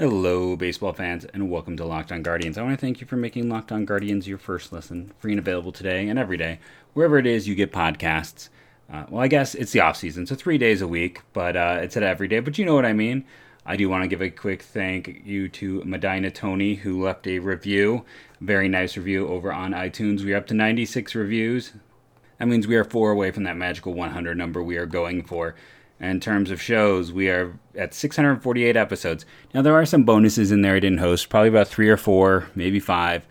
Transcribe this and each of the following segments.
Hello, baseball fans, and welcome to Locked On Guardians. I want to thank you for making Locked On Guardians your first listen, free and available today and every day, wherever it is you get podcasts. Uh, well, I guess it's the off season, so three days a week, but uh, it's at every day. But you know what I mean. I do want to give a quick thank you to Medina Tony, who left a review, very nice review over on iTunes. We're up to 96 reviews. That means we are four away from that magical 100 number we are going for in terms of shows, we are at 648 episodes. Now, there are some bonuses in there I didn't host, probably about three or four, maybe five.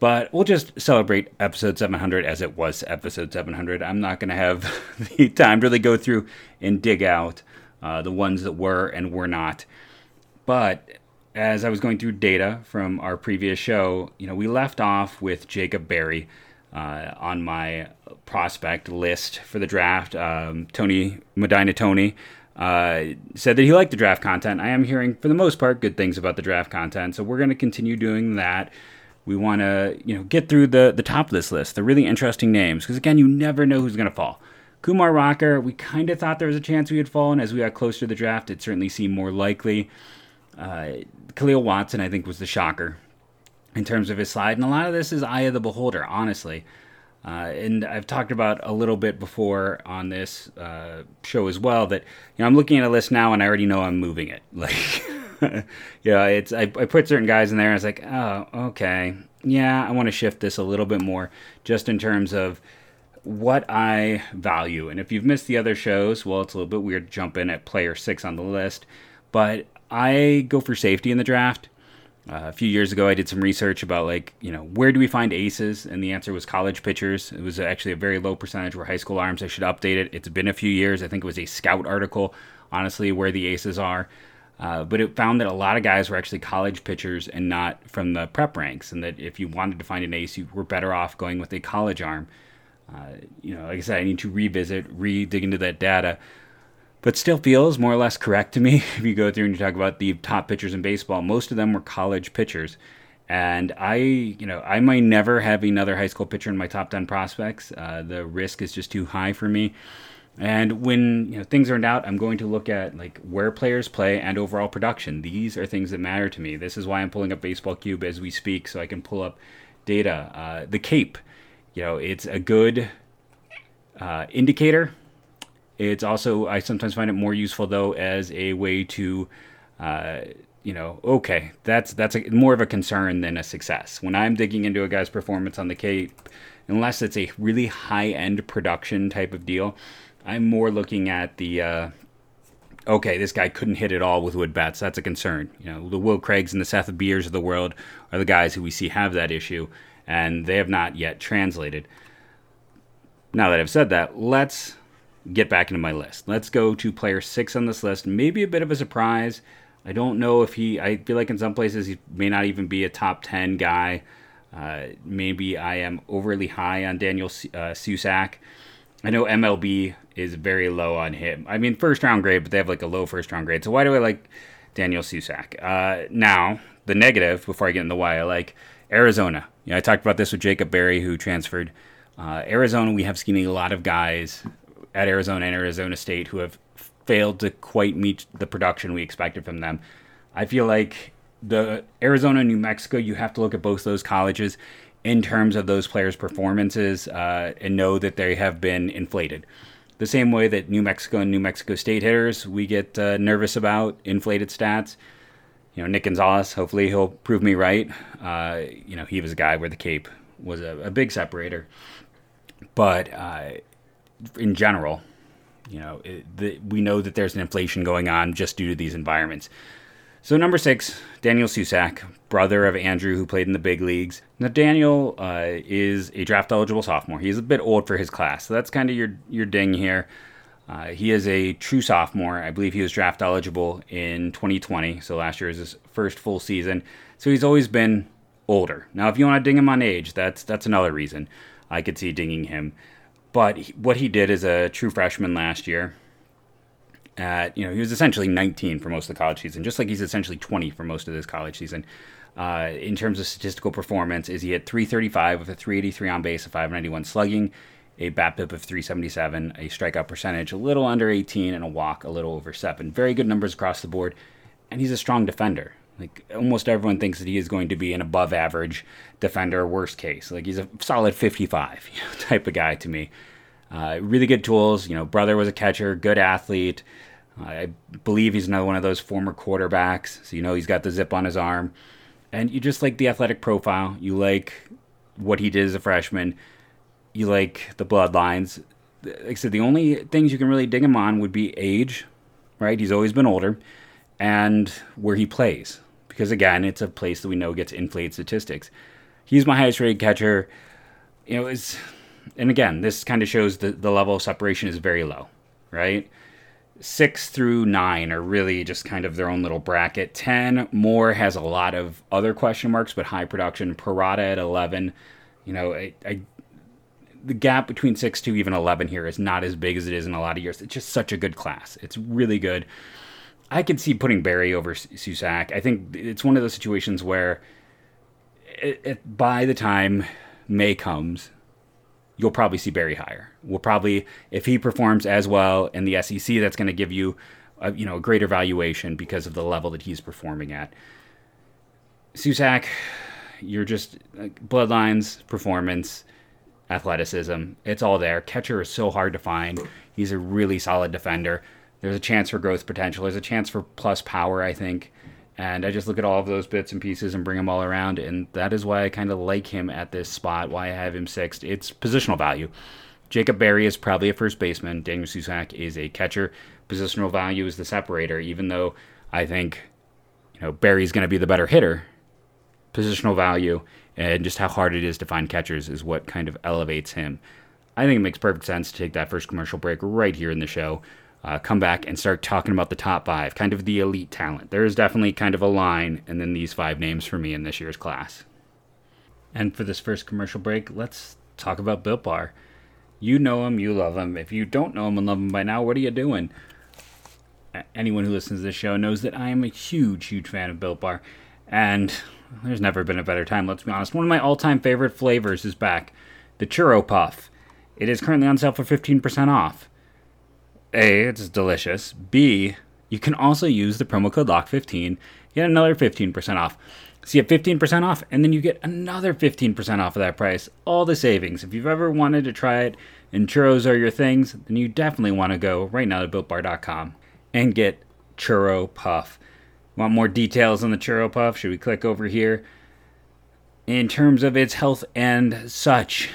But we'll just celebrate episode 700 as it was episode 700. I'm not going to have the time to really go through and dig out uh, the ones that were and were not. But as I was going through data from our previous show, you know, we left off with Jacob Berry uh, on my prospect list for the draft. Um, Tony Medina Tony uh, said that he liked the draft content. I am hearing, for the most part, good things about the draft content, so we're going to continue doing that. We want to, you know, get through the the top of this list, the really interesting names, because again, you never know who's going to fall. Kumar Rocker, we kind of thought there was a chance we had fallen as we got closer to the draft. It certainly seemed more likely. Uh, Kahlil Watson, I think, was the shocker in terms of his slide. And a lot of this is eye of the beholder, honestly. Uh, and I've talked about a little bit before on this uh, show as well that you know I'm looking at a list now and I already know I'm moving it. Like, yeah, it's I, I put certain guys in there and I was like, oh, okay, yeah, I want to shift this a little bit more, just in terms of what I value. And if you've missed the other shows, well, it's a little bit weird to jump in at player six on the list, but I go for safety in the draft. Uh, a few years ago, I did some research about like you know where do we find aces, and the answer was college pitchers. It was actually a very low percentage were high school arms. I should update it. It's been a few years. I think it was a scout article, honestly, where the aces are. Uh, but it found that a lot of guys were actually college pitchers and not from the prep ranks, and that if you wanted to find an ace, you were better off going with a college arm. Uh, you know, like I said, I need to revisit, re-dig into that data but still feels more or less correct to me. If you go through and you talk about the top pitchers in baseball, most of them were college pitchers. And I, you know, I might never have another high school pitcher in my top 10 prospects. Uh, the risk is just too high for me. And when you know things are in doubt, I'm going to look at like where players play and overall production. These are things that matter to me. This is why I'm pulling up Baseball Cube as we speak, so I can pull up data. Uh, the Cape, you know, it's a good uh, indicator it's also I sometimes find it more useful though as a way to, uh, you know, okay, that's that's a, more of a concern than a success. When I'm digging into a guy's performance on the Cape, unless it's a really high end production type of deal, I'm more looking at the. Uh, okay, this guy couldn't hit it all with wood bats. That's a concern. You know, the Will Craigs and the Seth Beers of the world are the guys who we see have that issue, and they have not yet translated. Now that I've said that, let's get back into my list. Let's go to player six on this list. Maybe a bit of a surprise. I don't know if he, I feel like in some places he may not even be a top 10 guy. Uh, maybe I am overly high on Daniel uh, Susac. I know MLB is very low on him. I mean, first round grade, but they have like a low first round grade. So why do I like Daniel Susac? Uh, now, the negative, before I get into why I like Arizona. You know, I talked about this with Jacob Berry, who transferred. Uh, Arizona, we have seen a lot of guys at Arizona and Arizona State who have failed to quite meet the production we expected from them. I feel like the Arizona and New Mexico, you have to look at both those colleges in terms of those players' performances uh, and know that they have been inflated. The same way that New Mexico and New Mexico State hitters, we get uh, nervous about inflated stats. You know, Nick Gonzalez, hopefully he'll prove me right. Uh, you know, he was a guy where the Cape was a, a big separator. But uh, in general, you know, it, the, we know that there's an inflation going on just due to these environments. So number six, Daniel Susac, brother of Andrew, who played in the big leagues. Now Daniel uh, is a draft eligible sophomore. He's a bit old for his class, so that's kind of your your ding here. Uh, he is a true sophomore. I believe he was draft eligible in 2020, so last year is his first full season. So he's always been older. Now, if you want to ding him on age, that's that's another reason I could see dinging him. But he, what he did as a true freshman last year, at you know he was essentially 19 for most of the college season, just like he's essentially 20 for most of this college season. Uh, in terms of statistical performance, is he hit 335 with a 383 on base, a 591 slugging, a bat BABIP of 377, a strikeout percentage a little under 18, and a walk a little over seven. Very good numbers across the board, and he's a strong defender. Like almost everyone thinks that he is going to be an above average defender, worst case. Like he's a solid 55 you know, type of guy to me. Uh, really good tools. You know, brother was a catcher, good athlete. Uh, I believe he's another one of those former quarterbacks. So you know he's got the zip on his arm, and you just like the athletic profile. You like what he did as a freshman. You like the bloodlines. Like I said, the only things you can really dig him on would be age, right? He's always been older, and where he plays. Because again, it's a place that we know gets inflated statistics. He's my highest rated catcher. You know, it's and again, this kind of shows that the level of separation is very low, right? Six through nine are really just kind of their own little bracket. Ten more has a lot of other question marks, but high production. Parada at eleven, you know, I, I the gap between six to even eleven here is not as big as it is in a lot of years. It's just such a good class. It's really good. I could see putting Berry over Susac. I think it's one of those situations where, it, it, by the time May comes, you'll probably see Berry higher. We'll probably, if he performs as well in the SEC, that's going to give you, a, you know, a greater valuation because of the level that he's performing at. Susac, you're just like, bloodlines, performance, athleticism. It's all there. Catcher is so hard to find. He's a really solid defender. There's a chance for growth potential. There's a chance for plus power, I think. And I just look at all of those bits and pieces and bring them all around. And that is why I kind of like him at this spot, why I have him sixth. It's positional value. Jacob Berry is probably a first baseman. Daniel Susac is a catcher. Positional value is the separator, even though I think, you know, Berry's going to be the better hitter. Positional value and just how hard it is to find catchers is what kind of elevates him. I think it makes perfect sense to take that first commercial break right here in the show uh, come back and start talking about the top five, kind of the elite talent. There is definitely kind of a line, and then these five names for me in this year's class. And for this first commercial break, let's talk about Built Bar. You know him, you love him. If you don't know him and love him by now, what are you doing? Anyone who listens to this show knows that I am a huge, huge fan of Built Bar. And there's never been a better time, let's be honest. One of my all time favorite flavors is back the Churro Puff. It is currently on sale for 15% off. A, it's delicious. B, you can also use the promo code LOCK15, get another 15% off. So you get 15% off, and then you get another 15% off of that price. All the savings. If you've ever wanted to try it and churros are your things, then you definitely want to go right now to builtbar.com and get Churro Puff. Want more details on the Churro Puff? Should we click over here? In terms of its health and such,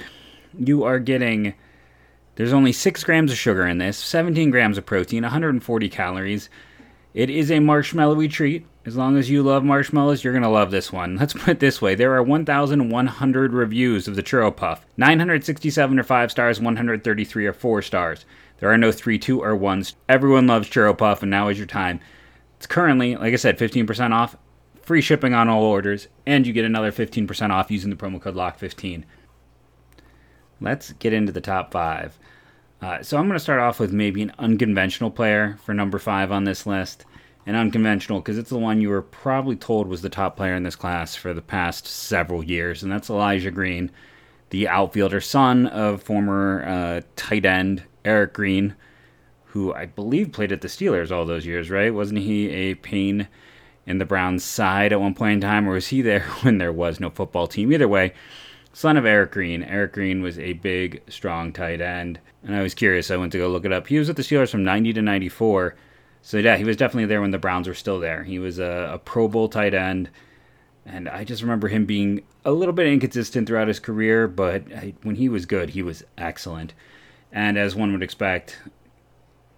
you are getting there's only 6 grams of sugar in this, 17 grams of protein, 140 calories. It is a marshmallowy treat. As long as you love marshmallows, you're going to love this one. Let's put it this way there are 1,100 reviews of the Churro Puff. 967 are 5 stars, 133 are 4 stars. There are no 3, 2, or 1s. Everyone loves Churro Puff, and now is your time. It's currently, like I said, 15% off, free shipping on all orders, and you get another 15% off using the promo code LOCK15. Let's get into the top five. Uh, so I'm going to start off with maybe an unconventional player for number five on this list. And unconventional because it's the one you were probably told was the top player in this class for the past several years, and that's Elijah Green, the outfielder, son of former uh, tight end Eric Green, who I believe played at the Steelers all those years, right? Wasn't he a pain in the Browns' side at one point in time, or was he there when there was no football team? Either way, son of Eric Green. Eric Green was a big, strong tight end and I was curious. I went to go look it up. He was with the Steelers from 90 to 94. So, yeah, he was definitely there when the Browns were still there. He was a, a Pro Bowl tight end. And I just remember him being a little bit inconsistent throughout his career, but I, when he was good, he was excellent. And as one would expect,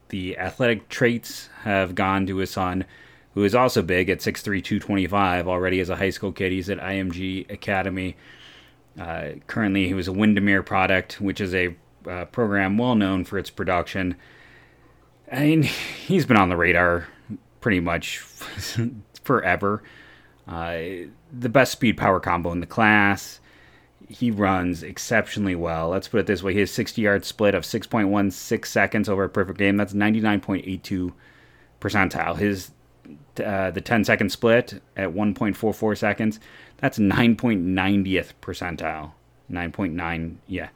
the athletic traits have gone to his son, who is also big at 6'3, 225 already as a high school kid. He's at IMG Academy. Uh, currently, he was a Windermere product, which is a uh, program well known for its production. I mean, he's been on the radar pretty much forever. Uh, the best speed power combo in the class. He runs exceptionally well. Let's put it this way: his 60 yard split of 6.16 seconds over a perfect game. That's 99.82 percentile. His uh, the 10 second split at 1.44 seconds. That's 9.90th percentile. 9.9, yeah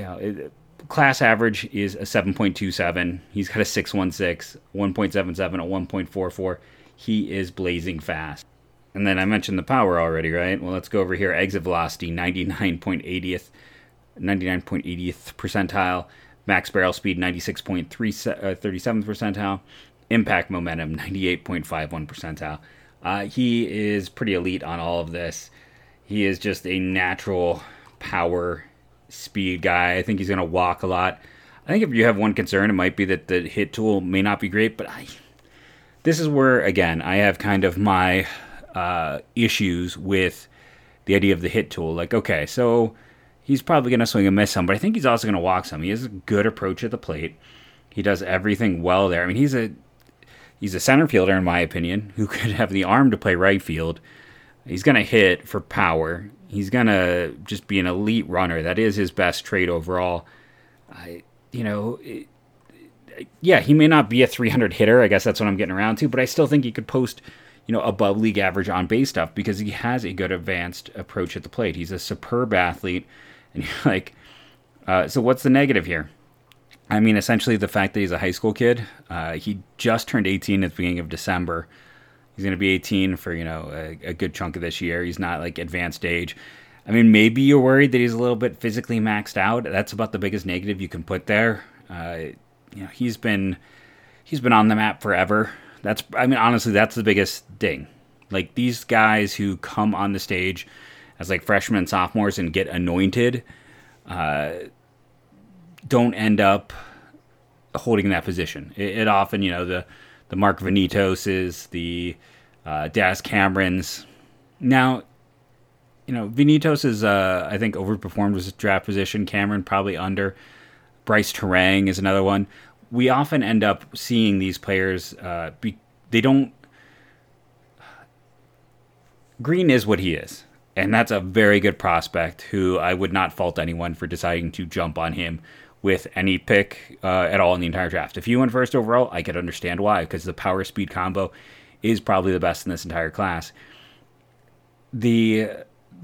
know, it, class average is a 7.27. He's got a 616, 1.77, a 1.44. He is blazing fast. and then I mentioned the power already, right? Well, let's go over here. Exit velocity, 99.80th, 99.80th percentile. Max barrel speed, 96.37th uh, percentile. Impact momentum, 98.51 percentile. Uh, he is pretty elite on all of this. He is just a natural power speed guy. I think he's going to walk a lot. I think if you have one concern, it might be that the hit tool may not be great, but I, this is where, again, I have kind of my uh, issues with the idea of the hit tool. Like, okay, so he's probably going to swing and miss some, but I think he's also going to walk some. He has a good approach at the plate. He does everything well there. I mean, he's a he's a center fielder in my opinion who could have the arm to play right field. He's going to hit for power. He's going to just be an elite runner. That is his best trait overall. I, you know, it, yeah, he may not be a 300 hitter. I guess that's what I'm getting around to, but I still think he could post you know, above league average on base stuff because he has a good advanced approach at the plate. He's a superb athlete, and you're like, uh, so what's the negative here? I mean, essentially the fact that he's a high school kid. Uh, he just turned 18 at the beginning of December. He's going to be 18 for you know a, a, good chunk of this year. He's not like advanced age. I mean, maybe you're worried that he's a little bit physically maxed out. That's about the biggest negative you can put there. Uh, you know, he's been he's been on the map forever. That's I mean honestly that's the biggest thing. Like these guys who come on the stage as like freshmen sophomores and get anointed uh, don't end up holding that position. It, it, often, you know, the the Mark Venitoses, the uh, Daz Camerons. Now, you know, Venitos is uh, I think overperformed his draft position. Cameron probably under. Bryce Turang is another one we often end up seeing these players. Uh, be, they don't. Green is what he is, and that's a very good prospect. Who I would not fault anyone for deciding to jump on him with any pick uh, at all in the entire draft. If you went first overall, I could understand why, because the power speed combo is probably the best in this entire class. The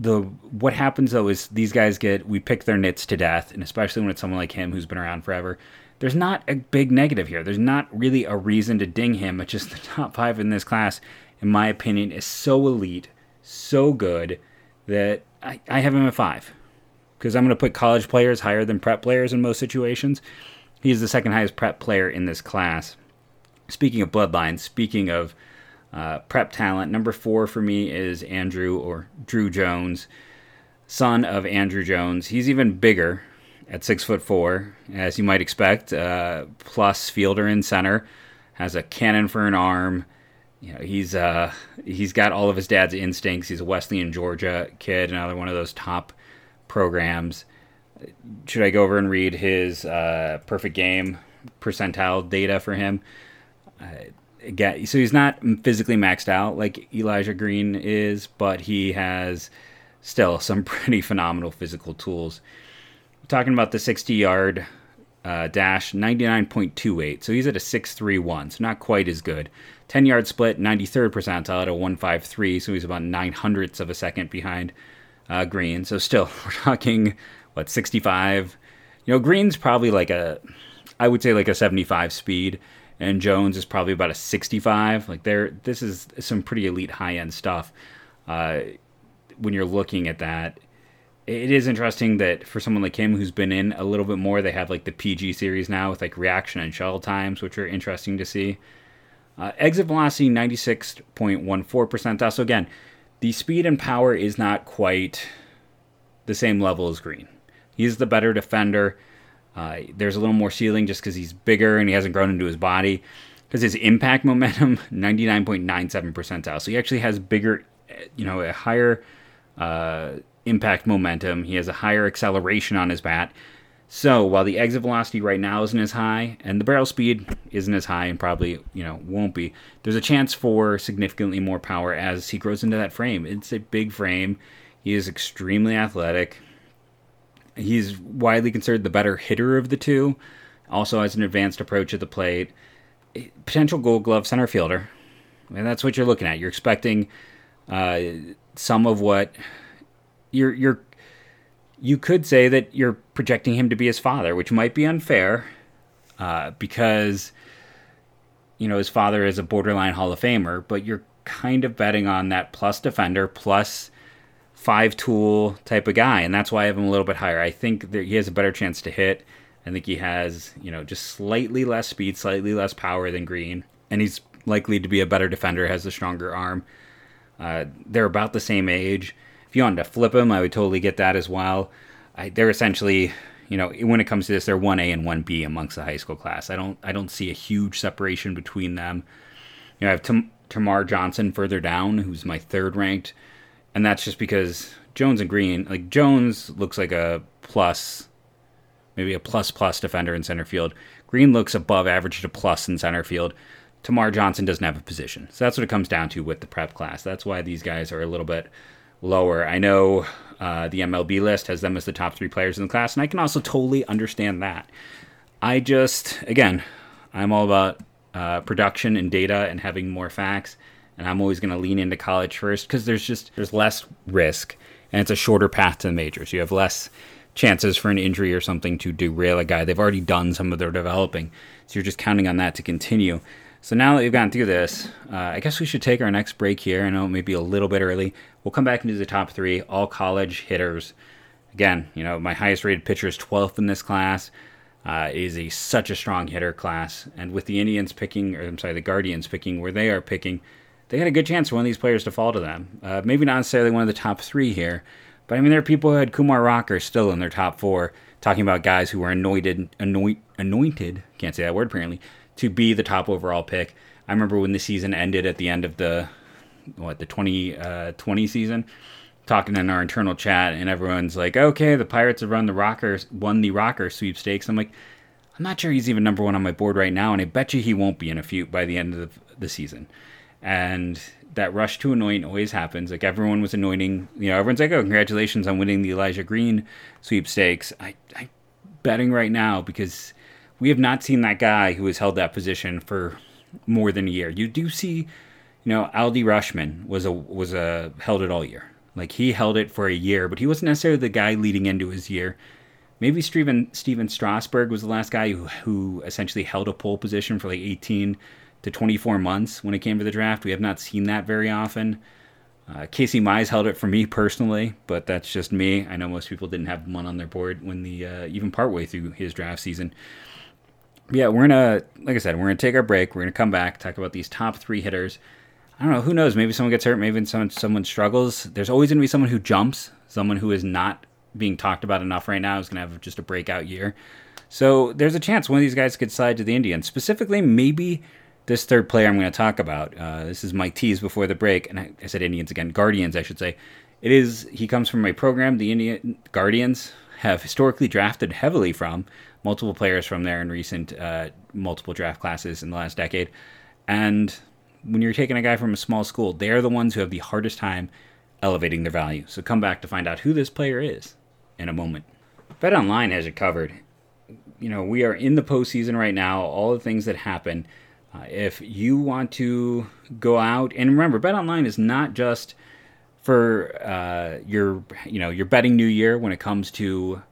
the what happens though is these guys get we pick their nits to death, and especially when it's someone like him who's been around forever there's not a big negative here. There's not really a reason to ding him. It's just the top five in this class, in my opinion, is so elite, so good that I, I have him at five. Because I'm going to put college players higher than prep players in most situations. He's the second highest prep player in this class. Speaking of bloodlines, speaking of uh, prep talent, number four for me is Andrew or Drew Jones, son of Andruw Jones. He's even bigger at six foot four, as you might expect. Uh, plus fielder in center, has a cannon for an arm. You know, he's uh, he's got all of his dad's instincts. He's a Wesleyan, Georgia kid, another one of those top programs. Should I go over and read his uh, perfect game percentile data for him? Uh, again, so he's not physically maxed out like Elijah Green is, but he has still some pretty phenomenal physical tools talking about the 60 yard uh, dash, 99.28. So he's at a 6.31, so not quite as good. 10 yard split, 93rd percentile at a 153, so he's about nine hundredths of a second behind uh, Green. So still, we're talking, what, 65? You know, Green's probably like a, I would say like a 75 speed, and Jones is probably about a 65. Like, there, this is some pretty elite high end stuff. Uh, when you're looking at that, it is interesting that for someone like him who's been in a little bit more, they have like the PG series now with like reaction and shuttle times, which are interesting to see. Uh, exit velocity 96.14%. So again, the speed and power is not quite the same level as Green. He's the better defender. Uh, there's a little more ceiling just because he's bigger and he hasn't grown into his body. Because his impact momentum 99.97 percentile, so he actually has bigger, you know, a higher uh, impact momentum. He has a higher acceleration on his bat. So while the exit velocity right now isn't as high, and the barrel speed isn't as high, and probably you know won't be, there's a chance for significantly more power as he grows into that frame. It's a big frame. He is extremely athletic. He's widely considered the better hitter of the two. Also has an advanced approach at the plate. Potential Gold Glove center fielder. And that's what you're looking at. You're expecting uh, some of what you're you're you could say that you're projecting him to be his father, which might be unfair, uh, because you know his father is a borderline Hall of Famer, but you're kind of betting on that plus defender plus five tool type of guy, and that's why I have him a little bit higher. I think that he has a better chance to hit. I think he has, you know, just slightly less speed, slightly less power than Green, and he's likely to be a better defender, has a stronger arm. Uh, they're about the same age. If you wanted to flip them, I would totally get that as well. I, they're essentially, you know, when it comes to this, they're one A and one B amongst the high school class. I don't, I don't see a huge separation between them. You know, I have Tam- Termarr Johnson further down, who's my third ranked, and that's just because Jones and Green, like Jones looks like a plus, maybe a plus plus defender in center field. Green looks above average to plus in center field. Termarr Johnson doesn't have a position. So that's what it comes down to with the prep class. That's why these guys are a little bit lower. I know uh, the MLB list has them as the top three players in the class, and I can also totally understand that. I just, again, I'm all about uh, production and data and having more facts, and I'm always going to lean into college first because there's just there's less risk and it's a shorter path to the majors. You have less chances for an injury or something to derail a guy. They've already done some of their developing, so you're just counting on that to continue. So now that we've gone through this, uh, I guess we should take our next break here. I know it may be a little bit early. We'll come back and do the top three, all college hitters. Again, you know, my highest rated pitcher is 12th in this class. Uh, is a such a strong hitter class, and with the Indians picking, or I'm sorry, the Guardians picking where they are picking, they had a good chance for one of these players to fall to them. Uh, maybe not necessarily one of the top three here, but I mean, there are people who had Kumar Rocker still in their top four, talking about guys who were anointed, anoint, anointed, can't say that word apparently, to be the top overall pick. I remember when the season ended at the end of the what the 2020 uh, season, talking in our internal chat, and everyone's like, "Okay, the Pirates have run the Rockers, won the Rocker sweepstakes." I'm like, I'm not sure he's even number one on my board right now, and I bet you he won't be in a few by the end of the season. And that rush to anoint always happens. Like everyone was anointing, you know, everyone's like, "Oh, congratulations on winning the Elijah Green sweepstakes." I, I betting right now because we have not seen that guy who has held that position for more than a year. You do see, you know, Adley Rutschman was a was a held it all year. Like he held it for a year, but he wasn't necessarily the guy leading into his year. Maybe Steven Stephen Strasburg was the last guy who who essentially held a pole position for like 18 to 24 months when it came to the draft. We have not seen that very often. Uh, Casey Mize held it for me personally, but that's just me. I know most people didn't have one on their board when the uh, even partway through his draft season yeah, we're gonna, like I said, we're gonna take our break. We're gonna come back, talk about these top three hitters. I don't know, who knows? Maybe someone gets hurt. Maybe someone someone struggles. There's always gonna be someone who jumps. Someone who is not being talked about enough right now is gonna have just a breakout year. So there's a chance one of these guys could slide to the Indians. Specifically, maybe this third player I'm going to talk about. Uh, this is my tease before the break, and I, I said Indians again, Guardians, I should say. It is he comes from my program. The Indian Guardians have historically drafted heavily from multiple players from there in recent uh, multiple draft classes in the last decade. And when you're taking a guy from a small school, they're the ones who have the hardest time elevating their value. So come back to find out who this player is in a moment. Bet Online has it covered. You know, we are in the postseason right now, all the things that happen. Uh, if you want to go out, and remember, Bet Online is not just for uh, your, you know, your betting new year when it comes to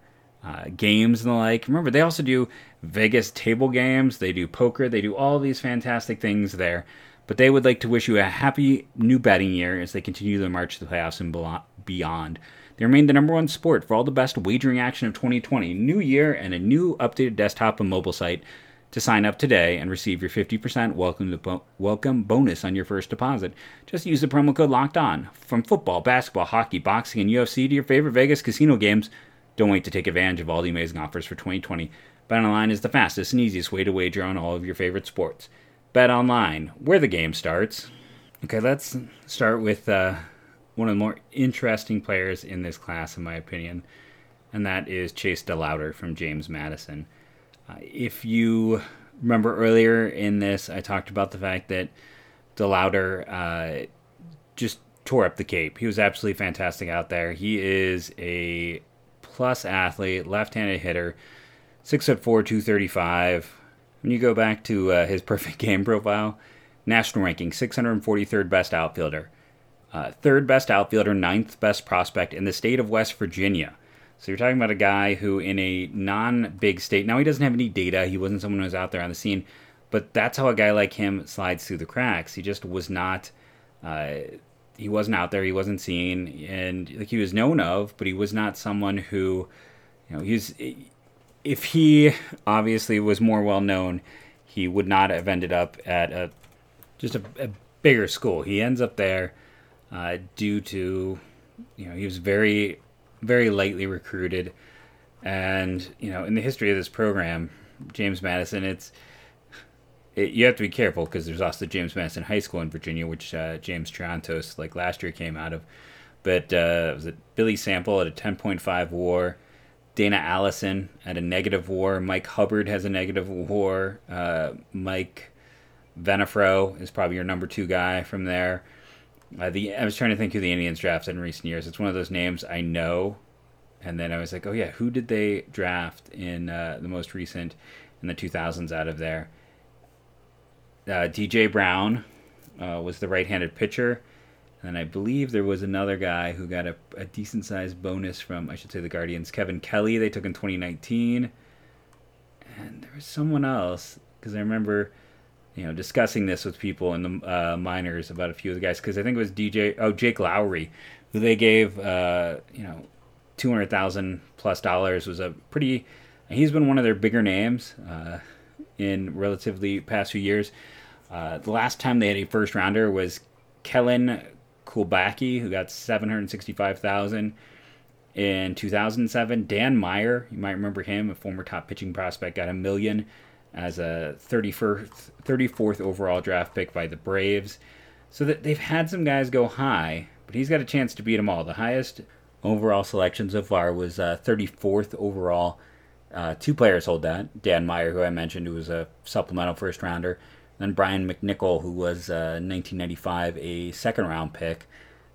uh, games and the like. Remember, they also do Vegas table games, they do poker, they do all these fantastic things there. But they would like to wish you a happy new betting year as they continue their march to the playoffs and beyond. They remain the number one sport for all the best wagering action of 2020. New year and a new updated desktop and mobile site to sign up today and receive your 50% welcome bo- welcome bonus on your first deposit. Just use the promo code Locked On. From football, basketball, hockey, boxing, and UFC to your favorite Vegas casino games. Don't wait to take advantage of all the amazing offers for 2020. BetOnline is the fastest and easiest way to wager on all of your favorite sports. BetOnline, where the game starts. Okay, let's start with uh, one of the more interesting players in this class, in my opinion, and that is Chase DeLauter from James Madison. Uh, if you remember earlier in this, I talked about the fact that DeLauter uh, just tore up the cape. He was absolutely fantastic out there. He is a plus athlete, left-handed hitter, six foot four, two thirty-five. When you go back to uh, his perfect game profile, national ranking, 643rd best outfielder, uh, third best outfielder, ninth best prospect in the state of West Virginia. So you're talking about a guy who, in a non-big state, now he doesn't have any data. He wasn't someone who was out there on the scene, but that's how a guy like him slides through the cracks. He just was not Uh, he wasn't out there, he wasn't seen, and like he was known of, but he was not someone who, you know, he's if he obviously was more well known, he would not have ended up at a just a, a bigger school. He ends up there uh, due to, you know, he was very, very lightly recruited, and you know, in the history of this program, James Madison, it's it, you have to be careful because there's also James Madison High School in Virginia, which uh, James Triantos, like last year, came out of. But uh, was it Billy Sample at a 10.5 WAR? Dana Allison at a negative WAR. Mike Hubbard has a negative WAR. Uh, Mike Venafro is probably your number two guy from there. Uh, the I was trying to think who the Indians drafted in recent years. It's one of those names I know, and then I was like, oh yeah, who did they draft in uh, the most recent in the 2000s out of there? Uh, DJ Brown uh, was the right-handed pitcher, and I believe there was another guy who got a, a decent-sized bonus from I should say the Guardians. Kevin Kelly they took in 2019, and there was someone else because I remember. You know, discussing this with people in the uh, minors about a few of the guys because I think it was DJ, oh Jake Lowry, who they gave, uh, you know, two hundred thousand plus dollars was a pretty. He's been one of their bigger names uh, in relatively past few years. Uh, the last time they had a first rounder was Kellen Kulbacki, who got 765000 in 2007. Dan Meyer, you might remember him, a former top pitching prospect, got a million as a 31st, 34th overall draft pick by the Braves. So that they've had some guys go high, but he's got a chance to beat them all. The highest overall selection so far was uh, 34th overall. Uh, two players hold that. Dan Meyer, who I mentioned, who was a supplemental first rounder, then Brian McNichol, who was uh, 1995 a second round pick.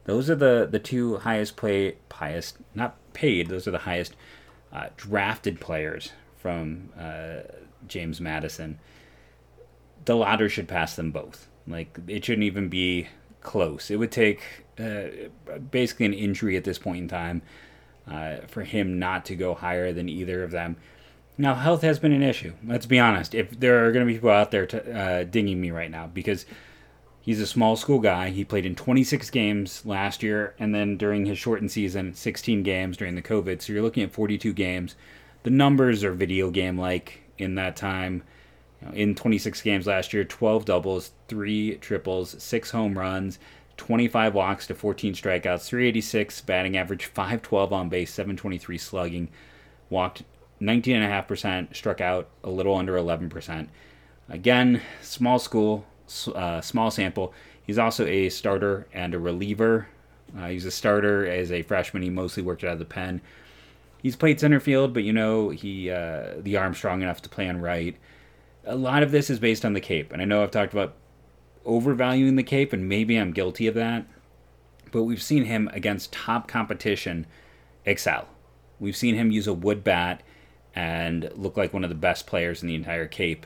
Those are the, the two highest play, highest not paid. Those are the highest uh, drafted players from uh, James Madison. The latter should pass them both. Like it shouldn't even be close. It would take uh, basically an injury at this point in time uh, for him not to go higher than either of them. Now, health has been an issue. Let's be honest. If there are going to be people out there to, uh, dinging me right now because he's a small school guy. He played in 26 games last year, and then during his shortened season, 16 games during the COVID. So you're looking at 42 games. The numbers are video game like in that time. You know, in 26 games last year, 12 doubles, three triples, six home runs, 25 walks to 14 strikeouts, 386 batting average, 512 on base, 723 slugging, walked 19.5%, struck out a little under 11%. Again, small school, uh, small sample. He's also a starter and a reliever. Uh, he's a starter as a freshman. He mostly worked out of the pen. He's played center field, but you know he uh, the arm strong enough to play on right. A lot of this is based on the cape, and I know I've talked about overvaluing the cape, and maybe I'm guilty of that. But we've seen him against top competition excel. We've seen him use a wood bat and look like one of the best players in the entire Cape.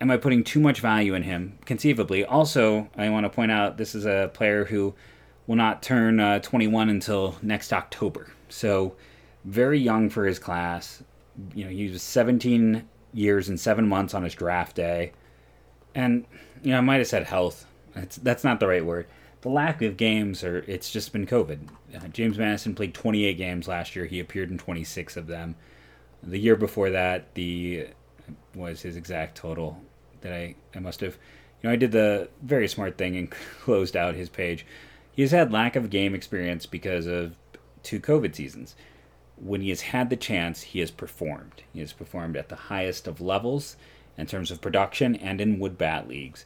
Am I putting too much value in him? Conceivably. Also, I want to point out this is a player who will not turn uh, 21 until next October. So, very young for his class. You know, he was 17 years and seven months on his draft day. And, you know, I might have said health. That's, that's not the right word the lack of games or it's just been COVID. Uh, James Madison played 28 games last year. He appeared in 26 of them. The year before that, the was his exact total that I I must have. You know, I did the very smart thing and closed out his page. He has had lack of game experience because of two COVID seasons. When he has had the chance, he has performed. He has performed at the highest of levels in terms of production and in wood bat leagues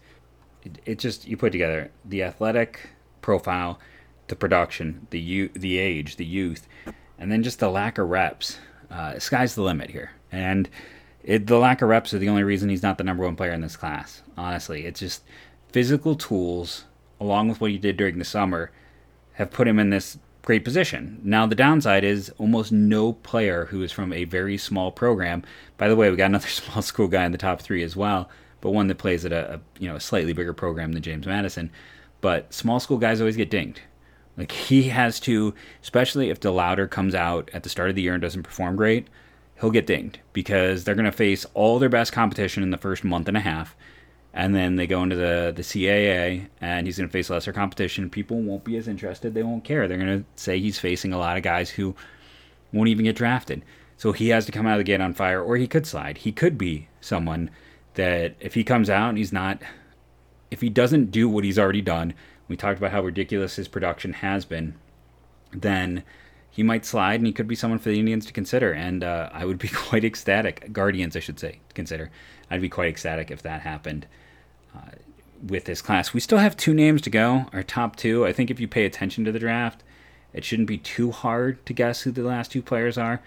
it, just you put together the athletic profile, the production, the you, the age, the youth, and then just the lack of reps. Uh, sky's the limit here, and it, the lack of reps are the only reason he's not the number one player in this class. Honestly, it's just physical tools along with what he did during the summer have put him in this great position. Now the downside is almost no player who is from a very small program. By the way, we got another small school guy in the top three as well but one that plays at a, a you know a slightly bigger program than James Madison. But small school guys always get dinged. Like he has to, especially if DeLauter comes out at the start of the year and doesn't perform great, he'll get dinged because they're going to face all their best competition in the first month and a half. and then they go into the the CAA, and he's going to face lesser competition. People won't be as interested. They won't care. They're going to say he's facing a lot of guys who won't even get drafted. So he has to come out of the gate on fire, or he could slide. He could be someone that if he comes out and he's not, if he doesn't do what he's already done, we talked about how ridiculous his production has been, then he might slide and he could be someone for the Indians to consider. And uh, I would be quite ecstatic, Guardians, I should say, consider. I'd be quite ecstatic if that happened uh, with this class. We still have two names to go, our top two. I think if you pay attention to the draft, it shouldn't be too hard to guess who the last two players are.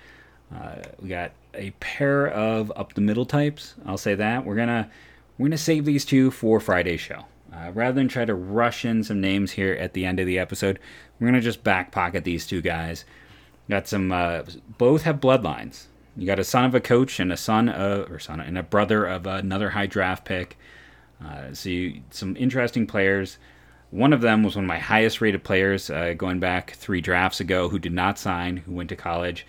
Uh, we got a pair of up the middle types. I'll say that we're gonna we're gonna save these two for Friday's show. Uh, rather than try to rush in some names here at the end of the episode, we're gonna just back pocket these two guys. Got some. Uh, both have bloodlines. You got a son of a coach and a son of, or son and a brother of another high draft pick. Uh, so you, some interesting players. One of them was one of my highest rated players uh, going back three drafts ago who did not sign, who went to college.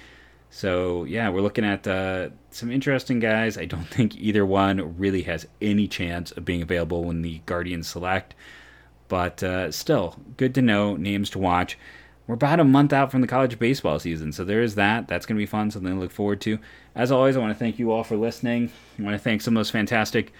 So yeah, we're looking at uh, some interesting guys. I don't think either one really has any chance of being available when the Guardians select, but uh, still good to know. Names to watch. We're about a month out from the college baseball season, so there is that. That's going to be fun, something to look forward to. As always, I want to thank you all for listening. I want to thank some of those fantastic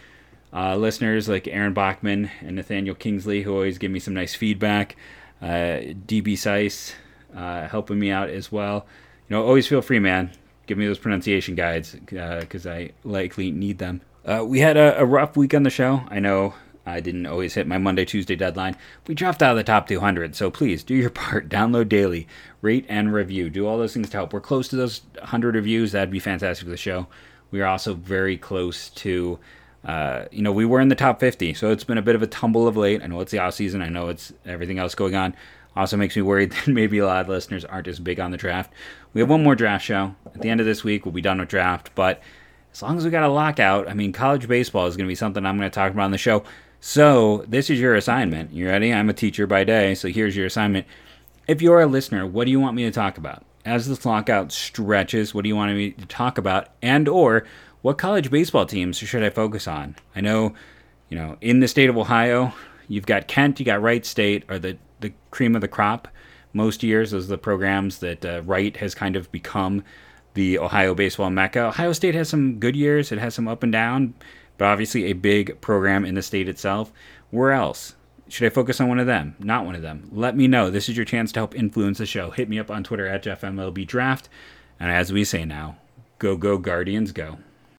uh, listeners like Aaron Bachman and Nathaniel Kingsley, who always give me some nice feedback. Uh, DB Seiss uh, helping me out as well know, always feel free, man. Give me those pronunciation guides because uh, I likely need them. Uh, we had a, a, rough week on the show. I know I didn't always hit my Monday, Tuesday deadline. We dropped out of the top 200, so please do your part. Download daily, rate and review. Do all those things to help. We're close to those 100 reviews. That'd be fantastic for the show. We are also very close to, uh, you know, we were in the top 50, so it's been a bit of a tumble of late. I know it's the off season. I know it's everything else going on. Also makes me worried that maybe a lot of listeners aren't as big on the draft. We have one more draft show. At the end of this week, we'll be done with draft. But as long as we got a lockout, I mean, college baseball is going to be something I'm going to talk about on the show. So this is your assignment. You ready? I'm a teacher by day, so here's your assignment. If you're a listener, what do you want me to talk about? As this lockout stretches, what do you want me to talk about? And or what college baseball teams should I focus on? I know, you know, in the state of Ohio, you've got Kent, you got Wright State, or the the cream of the crop most years as the programs that uh, Wright has kind of become the Ohio baseball mecca. Ohio State has some good years, it has some up and down, but obviously a big program in the state itself. Where else? Should I focus on one of them? Not one of them. Let me know. This is your chance to help influence the show. Hit me up on Twitter at JeffMLB Draft. And as we say now, go, go, Guardians, go.